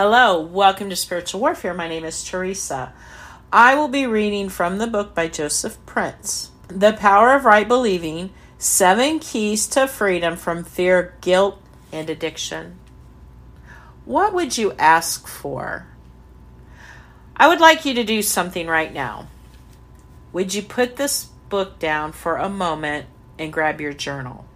Hello, welcome to Spiritual Warfare. My name is Teresa. I will be reading from the book by Joseph Prince The Power of Right Believing Seven Keys to Freedom from Fear, Guilt, and Addiction. What would you ask for? I would like you to do something right now. Would you put this book down for a moment and grab your journal?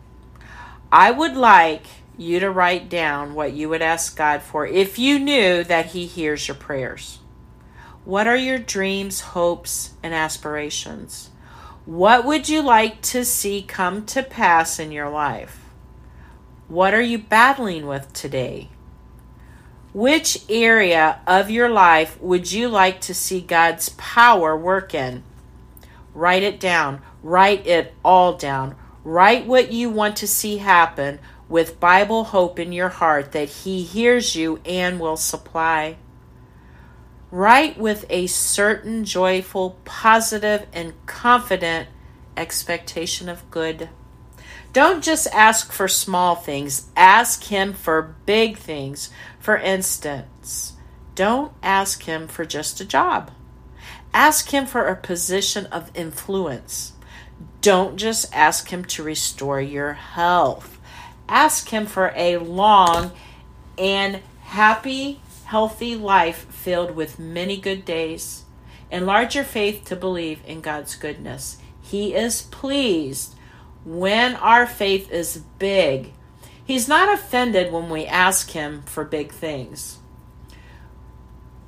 I would like you to write down what you would ask God for if you knew that He hears your prayers. What are your dreams, hopes, and aspirations? What would you like to see come to pass in your life? What are you battling with today? Which area of your life would you like to see God's power work in? Write it down. Write it all down. Write what you want to see happen with Bible hope in your heart that He hears you and will supply. Write with a certain joyful, positive, and confident expectation of good. Don't just ask for small things, ask Him for big things. For instance, don't ask Him for just a job, ask Him for a position of influence. Don't just ask Him to restore your health Ask Him for a long and happy, healthy life filled with many good days. Enlarge your faith to believe in God's goodness. He is pleased when our faith is big. He's not offended when we ask Him for big things.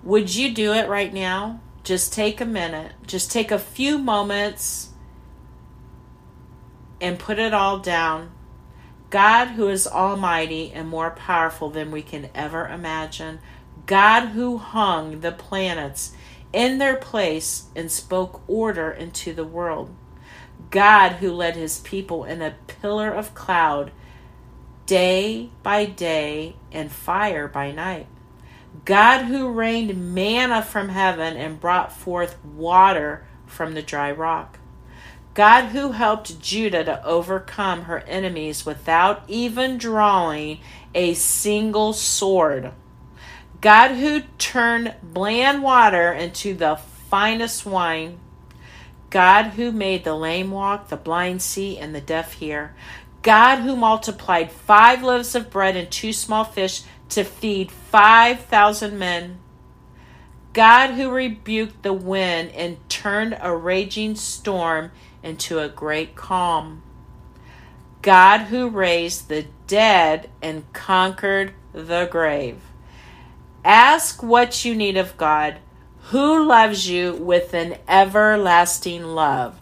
Would you do it right now? Just take a minute, just take a few moments and put it all down God who is almighty and more powerful than we can ever imagine. God who hung the planets in their place and spoke order into the world. God who led his people in a pillar of cloud day by day and fire by night. God who rained manna from heaven and brought forth water from the dry rock. God who helped Judah to overcome her enemies without even drawing a single sword. God who turned bland water into the finest wine. God who made the lame walk, the blind see, and the deaf hear. God who multiplied five loaves of bread and two small fish to feed 5,000 men. God who rebuked the wind and turned a raging storm into a great calm. God who raised the dead and conquered the grave. Ask what you need of God, who loves you with an everlasting love.